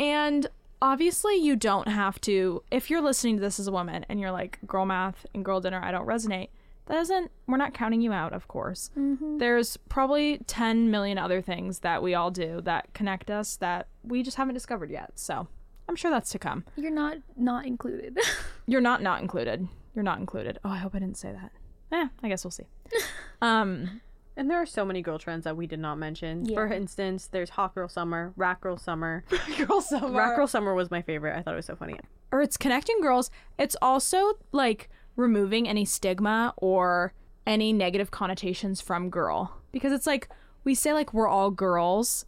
And obviously you don't have to if you're listening to this as a woman and you're like girl math and girl dinner i don't resonate. That doesn't we're not counting you out of course. Mm-hmm. There's probably 10 million other things that we all do that connect us that we just haven't discovered yet. So i'm sure that's to come. You're not not included. you're not not included you're not included oh i hope i didn't say that eh i guess we'll see um And there are so many girl trends that we did not mention. Yeah. For instance, there's hot girl summer, rat girl summer. girl summer rat girl summer was my favorite. I thought it was so funny. or it's connecting girls. It's also like removing any stigma or any negative connotations from girl because it's like we say like we're all girls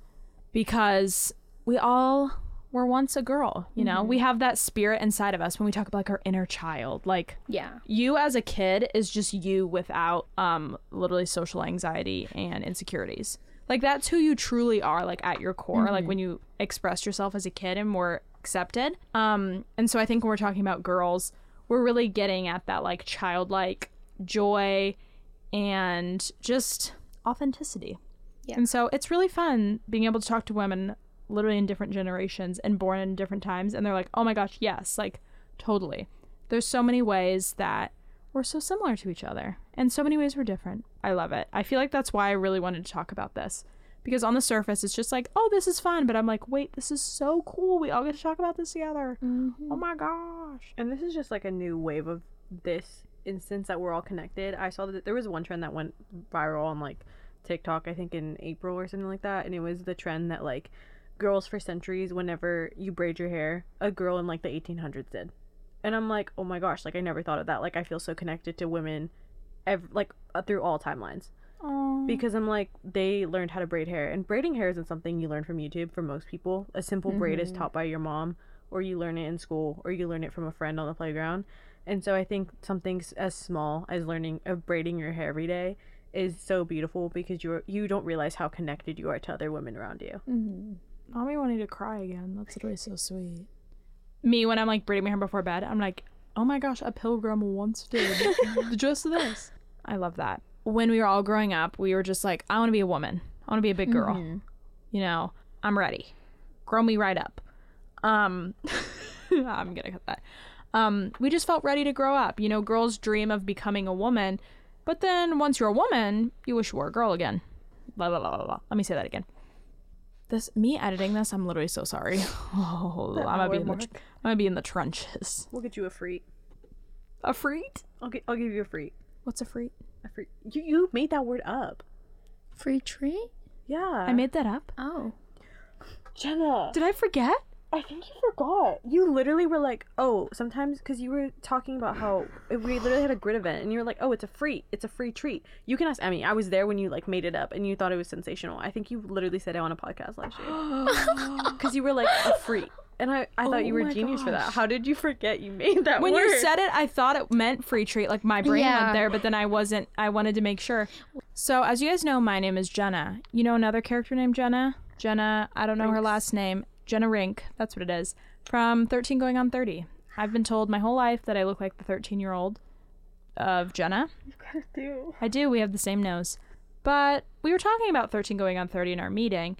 because we all were once a girl, you know? We have that spirit inside of us when we talk about like our inner child. Like yeah. you as a kid is just you without um literally social anxiety and insecurities like that's who you truly are like at your core like when you express yourself as a kid and were accepted um and so i think when we're talking about girls we're really getting at that like childlike joy and just authenticity Yeah. and so it's really fun being able to talk to women literally in different generations and born in different times and they're like oh my gosh yes like totally. There's so many ways that we're so similar to each other and so many ways we're different. I love it. I feel like that's why i really wanted to talk about this because on the surface it's just like oh this is fun but i'm like wait this is so cool. We all get to talk about this together. Mm-hmm. Oh my gosh. And this is just like a new wave of this instance that we're all connected. I saw that there was one trend that went viral on like TikTok, I think in April or something like that, and it was the trend that like girls for centuries, whenever you braid your hair, a girl in like the 1800s did. And I'm like, oh my gosh, like I never thought of that. Like I feel so connected to women, ev- like uh, through all timelines. oh because I'm like they learned how to braid hair and braiding hair isn't something you learn from YouTube for most people. A simple braid is taught by your mom or you learn it in school or you learn it from a friend on the playground. And so I think something as small as learning of braiding your hair every day is so beautiful because you're you don't realize how connected you are to other women around you. Mommy wanting to cry again. That's literally so sweet. Me when i'm like braiding my hair before bed i'm like oh my gosh a pilgrim once did just this. I love that. When we were all growing up we were just like i want to be a woman. I want to be a big girl. You know i'm ready. Grow me right up. Um i'm gonna cut that. Um we just felt ready to grow up. You know girls dream of becoming a woman but then once you're a woman you wish you were a girl again. La la la la la. Let me say that again this me editing this i'm literally so sorry oh i'm gonna be hour in the, i'm gonna be in the trenches We'll get you a freet. a freet I'll get I'll give you a freet. what's a freet A freet. You you made that word up. Free tree? Yeah. i made that up Oh. Jenna. did i forget I think you forgot. You literally were like, oh, sometimes because you were talking about how we literally had a Grit event, and you were like, oh, it's a free, it's a free treat. You can ask Emmy. I was there when you like made it up, and you thought it was sensational. I think you literally said it on a podcast last year because you were like a free, and I I thought you Oh were my genius for that. How did you forget you made that when word? you said it i thought it meant free treat like my brain Yeah. went there but then i wasn't i wanted to make sure so as you guys know my name is jenna you know another character named jenna jenna i don't know her last name jenna rink that's what it is from 13 going on 30 i've been told my whole life that i look like the 13 year old of jenna You kind of do. I do. We have the same nose. But we were talking about 13 going on 30 in our meeting.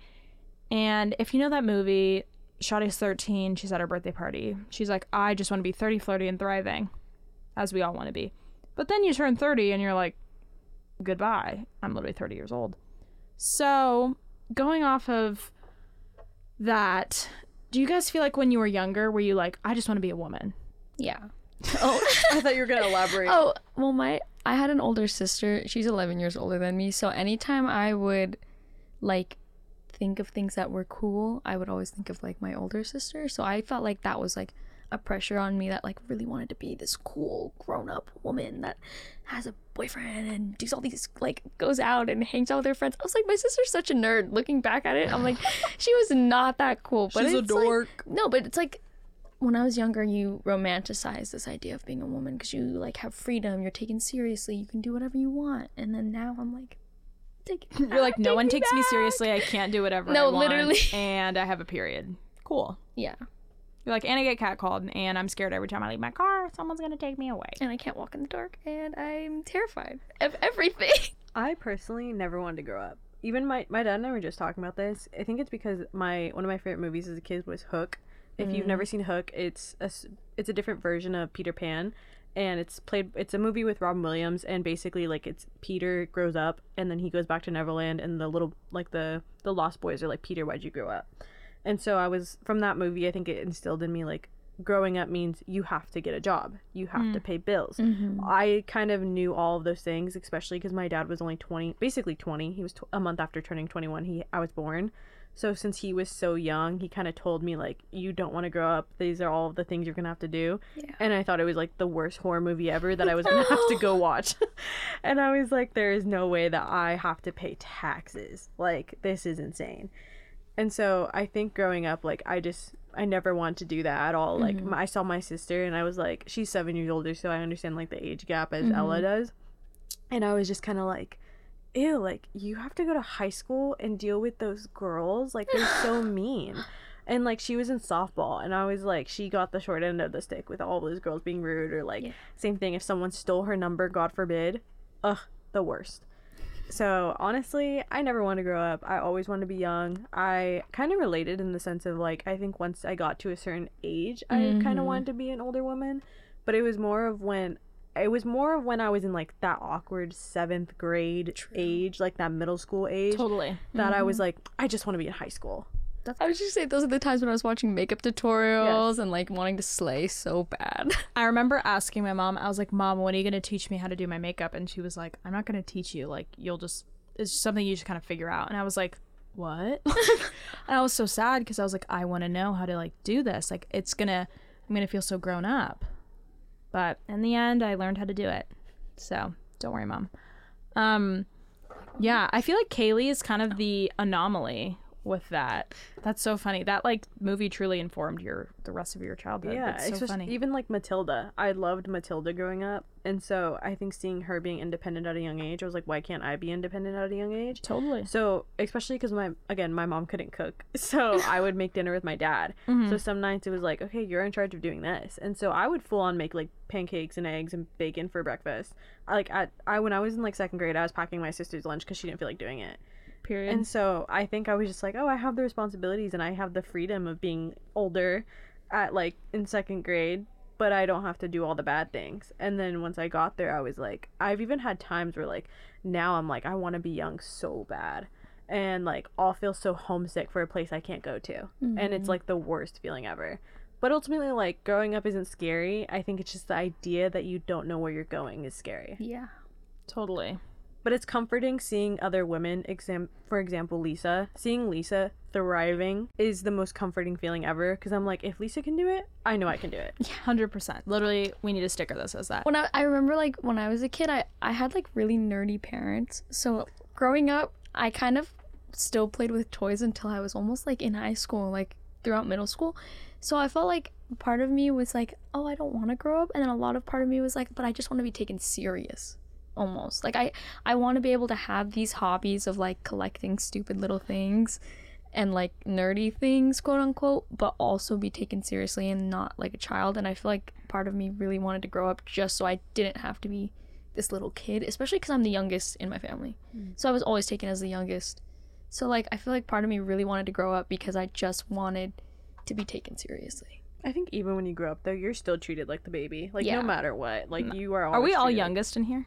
And if you know that movie, Shadi's 13, she's at her birthday party. She's like, I just want to be 30, flirty, and thriving, as we all want to be. But then you turn 30 and you're like, goodbye. I'm literally 30 years old. So, going off of that, do you guys feel like when you were younger, were you like, I just want to be a woman? Yeah. oh, I thought you were gonna elaborate. Oh, well, my I had an older sister. She's 11 years older than me. So anytime I would like think of things that were cool, I would always think of like my older sister. So I felt like that was like a pressure on me that like really wanted to be this cool grown-up woman that has a boyfriend and does all these like goes out and hangs out with her friends. I was like my sister's such a nerd. Looking back at it, I'm like she was not that cool. But She's a it's, like- dork. no, but it's like when I was younger, you romanticize this idea of being a woman because you like have freedom, you're taken seriously, you can do whatever you want. And then now I'm like, take it You're like, no one takes me seriously. I can't do whatever. No, I want, literally. And I have a period. Cool. Yeah, You're like, and I get catcalled, and I'm scared every time I leave my car. Someone's gonna take me away. and I can't walk in the dark, and I'm terrified of everything. I personally never wanted to grow up. Even my my dad and I were just talking about this. I think it's because my one of my favorite movies as a kid was Hook. If you've never mm. seen Hook, it's a s- it's a different version of Peter Pan, and it's played. It's a movie with Robin Williams, and basically like it's Peter grows up, and then he goes back to Neverland, and the little like the the Lost Boys are like Peter, why'd you grow up? And so I was from that movie. I think it instilled in me like growing up means you have to get a job, you have to mm. pay bills. Mm-hmm. I kind of knew all of those things, especially because my dad was only twenty, basically twenty. He was tw- a month after turning twenty one. He I was born. So since he was so young, he kind of told me like, "You don't want to grow up. These are all the things you're gonna have to do." Yeah. And I thought it was like the worst horror movie ever that I was gonna have to go watch. and I was like, "There is no way that I have to pay taxes. Like this is insane." And so I think growing up, like I just I never wanted to do that at all. Like Mm-hmm. my, I saw my sister, and I was like, she's seven years older, so I understand like the age gap as Mm-hmm. Ella does. And I was just kind of like, ew, like you have to go to high school and deal with those girls. Like they're so mean. And like she was in softball, and I was like, she got the short end of the stick with all those girls being rude, or like Yeah. same thing if someone stole her number, God forbid. Ugh, the worst. So honestly, I never want to grow up. I always want to be young. I kind of related in the sense of like I think once I got to a certain age, I kind of mm-hmm. wanted to be an older woman, but it was more of when it was more of when I was in like that awkward seventh grade age, like that middle school age, Totally. that I was mm-hmm. like, I just want to be in high school. I was just saying those are the times when I was watching makeup tutorials and like wanting to slay so bad. I remember asking my mom, I was like, Mom, when are you going to teach me how to do my makeup? And she was like, I'm not going to teach you. Like, you'll just, it's just something you just kind of figure out. And I was like, what? and I was so sad because I was like, I want to know how to like do this. Like, it's going to, I'm going to feel so grown up. But in the end, I learned how to do it. So don't worry, Mom. Um, yeah, I feel like Kaile is kind of the anomaly with that. That's so funny. That like movie truly informed your the rest of your childhood. Yeah, it's so especially- funny. even like Matilda. I loved Matilda growing up, and so I think seeing her being independent at a young age, I was like, why can't I be independent at a young age? totally. So, especially because my again, my mom couldn't cook, so I would make dinner with my dad. Mm-hmm. So some nights it was like, okay, you're in charge of doing this, and so I would full on make like pancakes and eggs and bacon for breakfast. I like at I when I was in like second grade, I was packing my sister's lunch because she didn't feel like doing it. Period. And so I think I was just like, oh, I have the responsibilities and I have the freedom of being older at like in second grade, but I don't have to do all the bad things. And then once I got there, I was like, I've even had times where like now I'm like, I want to be young so bad. And like, I'll feel so homesick for a place I can't go to. And it's mm-hmm. like the worst feeling ever. But ultimately, like, growing up isn't scary. I think it's just the idea that you don't know where you're going is scary yeah. totally. But it's comforting seeing other women exam for example lisa seeing lisa thriving is the most comforting feeling ever because i'm like if lisa can do it i know i can do it Yeah, Hundred percent. Literally, we need a sticker that says that. When I, I remember like when I was a kid, I, I had like really nerdy parents. So growing up, I kind of still played with toys until I was almost like in high school, like throughout middle school. So I felt like part of me was like, oh, I don't want to grow up, and then a lot of part of me was like, but I just want to be taken serious. Almost like I I want to be able to have these hobbies of like collecting stupid little things and like nerdy things, quote unquote, but also be taken seriously and not like a child. And I feel like part of me really wanted to grow up just so I didn't have to be this little kid, especially because I'm the youngest in my family. Hmm. So I was always taken as the youngest. So like I feel like part of me really wanted to grow up because I just wanted to be taken seriously. i think even when you grow up though you're still treated like the baby like Yeah. no matter what like you are Are we all treated like- youngest in here?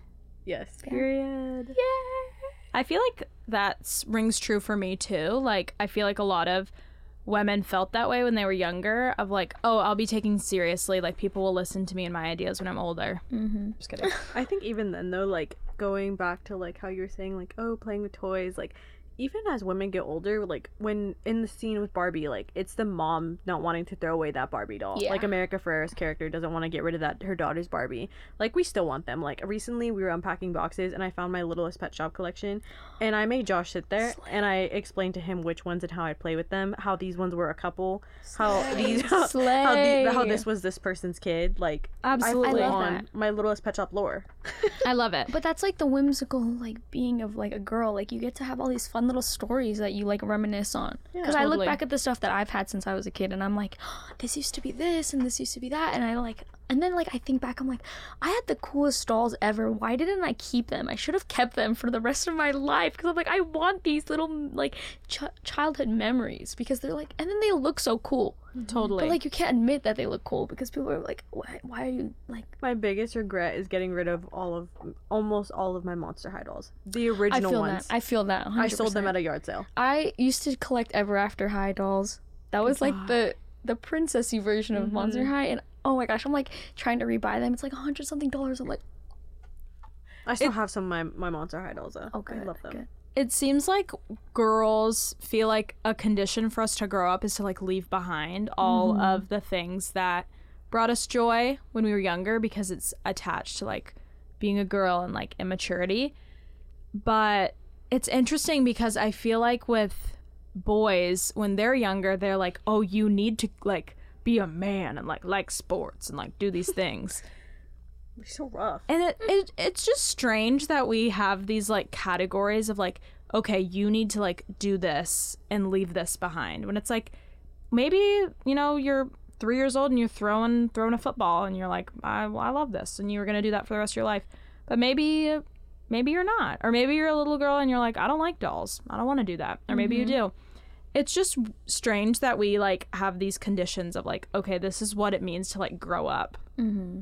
Yes Period. Yeah. I feel like that rings true for me too. Like, I feel like a lot of women felt that way when they were younger of like, oh, I'll be taken seriously. Like people will listen to me and my ideas when I'm older. Mm-hmm. Just kidding. I think even then though, like going back to like how you were saying, like, oh, playing with toys, like even as women get older, like when in the scene with Barbie, like it's the mom not wanting to throw away that Barbie doll. Yeah. Like America Ferrera's character doesn't want to get rid of that her daughter's Barbie. Like we still want them. Like recently we were unpacking boxes and I found my littlest pet shop collection and I made Josh sit there and I explained to him which ones and how I'd play with them, how these ones were a couple, how these how, how, the, how this was this person's kid. Like Absolutely. I I on that. my littlest pet shop lore. I love it. But that's like the whimsical like being of like a girl. Like you get to have all these fun little stories that you like reminisce on. Because I look back at the stuff that I've had since I was a kid, and I'm like, this used to be this, and this used to be that, and I like, and then like I think back, I'm like, I had the coolest dolls ever. Why didn't I keep them? I should have kept them for the rest of my life. Because I'm like, I want these little like ch- childhood memories because they're like, and then they look so cool. Totally. But like you can't admit that they look cool because people are like, why, why are you like? My biggest regret is getting rid of all of almost all of my Monster High dolls. The original I original feel ones. that. I feel that. 100%. I sold them at a yard sale. I used to collect Ever After High dolls. That was like the the princessy version of Monster Mm-hmm. High, and oh my gosh, I'm like trying to rebuy them. It's like a hundred something dollars. I'm like, I still have some of my, my Monster High dolls though. oh good, I love them. good. it seems like girls feel like a condition for us to grow up is to like leave behind all mm-hmm. of the things that brought us joy when we were younger because it's attached to like being a girl and like immaturity. But it's interesting because I feel like with boys when they're younger they're like, "Oh, you need to like be a man and like like sports and like do these things." They're so rough. And it, it it's just strange that we have these like categories of like, okay, you need to like do this and leave this behind. When it's like maybe, you know, you're three years old and you're throwing throwing a football and you're like, I, well, I love this and you were gonna do that for the rest of your life. But maybe maybe you're not. Or maybe you're a little girl and you're like, I don't like dolls. I don't want to do that. Or maybe you mm-hmm. do. It's just strange that we like have these conditions of like, okay, this is what it means to like grow up mm-hmm.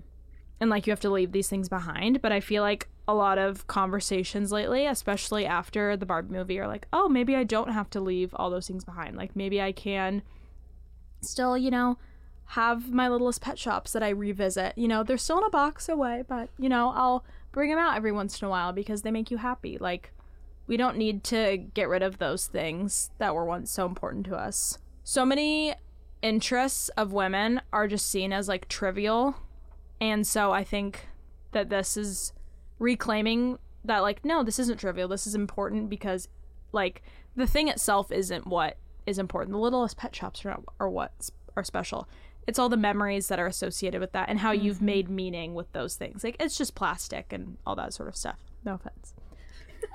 and like you have to leave these things behind. But I feel like a lot of conversations lately, especially after the Barbie movie, are like, oh, maybe I don't have to leave all those things behind. Like maybe I can still, you know, have my littlest pet shops that I revisit. You know, they're still in a box away, but you know, I'll bring them out every once in a while because they make you happy. Like we don't need to get rid of those things that were once so important to us. So many interests of women are just seen as like trivial and so I think that this is reclaiming that, like, no, this isn't trivial. This is important because, like, the thing itself isn't what is important. The littlest pet shops are, not, are what are special. It's all the memories that are associated with that and how you've made meaning with those things. Like, it's just plastic and all that sort of stuff. No offense.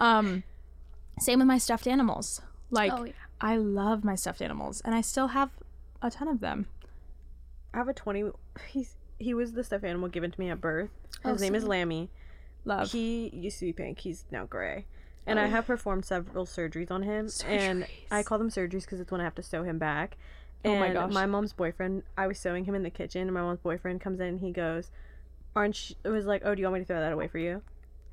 Um, same with my stuffed animals. Like, Oh, yeah. I love my stuffed animals and I still have a ton of them. I have a twenty. He's he was the stuffed animal given to me at birth. His Oh, name is. Lammy. Love. He used to be pink. He's now gray. And I oh. have performed several surgeries on him. And I call them surgeries because it's when I have to sew him back. Oh my And gosh. my mom's boyfriend, I was sewing him in the kitchen, and my mom's boyfriend comes in and he goes, "Aren't you?" It was like, "Oh, do you want me to throw that away for you?"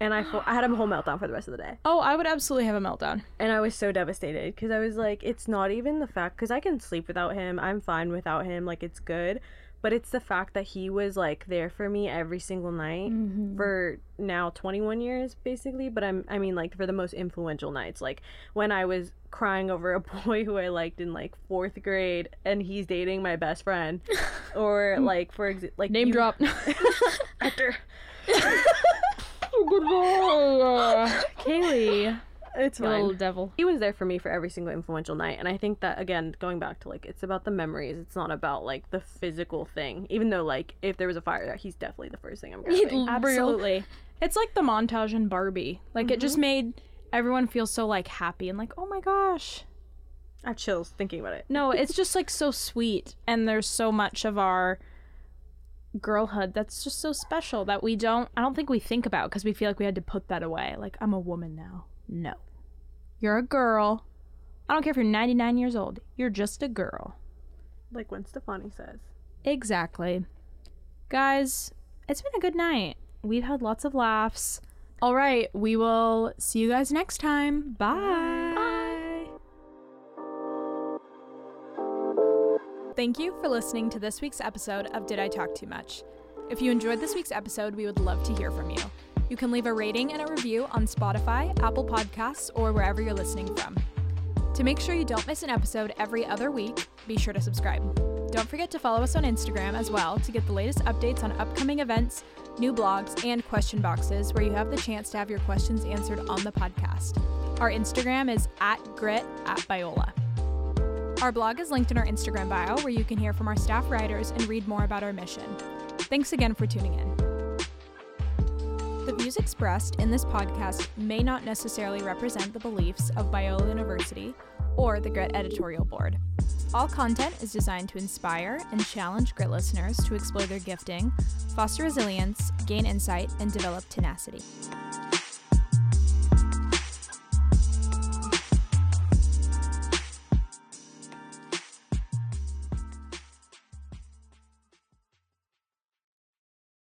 And I, fu- I had a whole meltdown for the rest of the day. oh, I would absolutely have a meltdown. And I was so devastated because I was like, it's not even the fact because I can sleep without him. I'm fine without him. Like it's good, but it's the fact that he was like there for me every single night mm-hmm. for now 21 years basically. But I'm I mean like for the most influential nights, like when I was crying over a boy who I liked in like fourth grade and he's dating my best friend, or like for exa- like Name you- drop. Hector. Kaile, It's fine. little devil. he was there for me for every single influential night and i think that again going back to like it's about the memories it's not about like the physical thing even though like if there was a fire he's definitely the first thing i'm grabbing Absolutely. It's like the montage in Barbie. Like it just Mm-hmm. made everyone feel so like happy and like, oh my gosh. i have chills thinking about it No, it's just like so sweet. And there's so much of our girlhood that's just so special that we don't, I don't think we think about because we feel like we had to put that away. Like, I'm a woman now. No. You're a girl. I don't care if you're 99 years old. You're just a girl. like when stefani says Exactly. Guys, it's been a good night. We've had lots of laughs. All right, we will see you guys next time. Bye. Bye. Thank you for listening to this week's episode of Did I Talk Too Much? If you enjoyed this week's episode, we would love to hear from you. You can leave a rating and a review on Spotify, Apple Podcasts, or wherever you're listening from. To make sure you don't miss an episode every other week, be sure to subscribe. Don't forget to follow us on Instagram as well to get the latest updates on upcoming events, new blogs, and question boxes where you have the chance to have your questions answered on the podcast. Our Instagram is at grit at Biola. Our blog is linked in our Instagram bio where you can hear from our staff writers and read more about our mission. Thanks again for tuning in. The views expressed in this podcast may not necessarily represent the beliefs of Biola University or the Grit editorial board. All content is designed to inspire and challenge Grit listeners to explore their gifting, foster resilience, gain insight, and develop tenacity.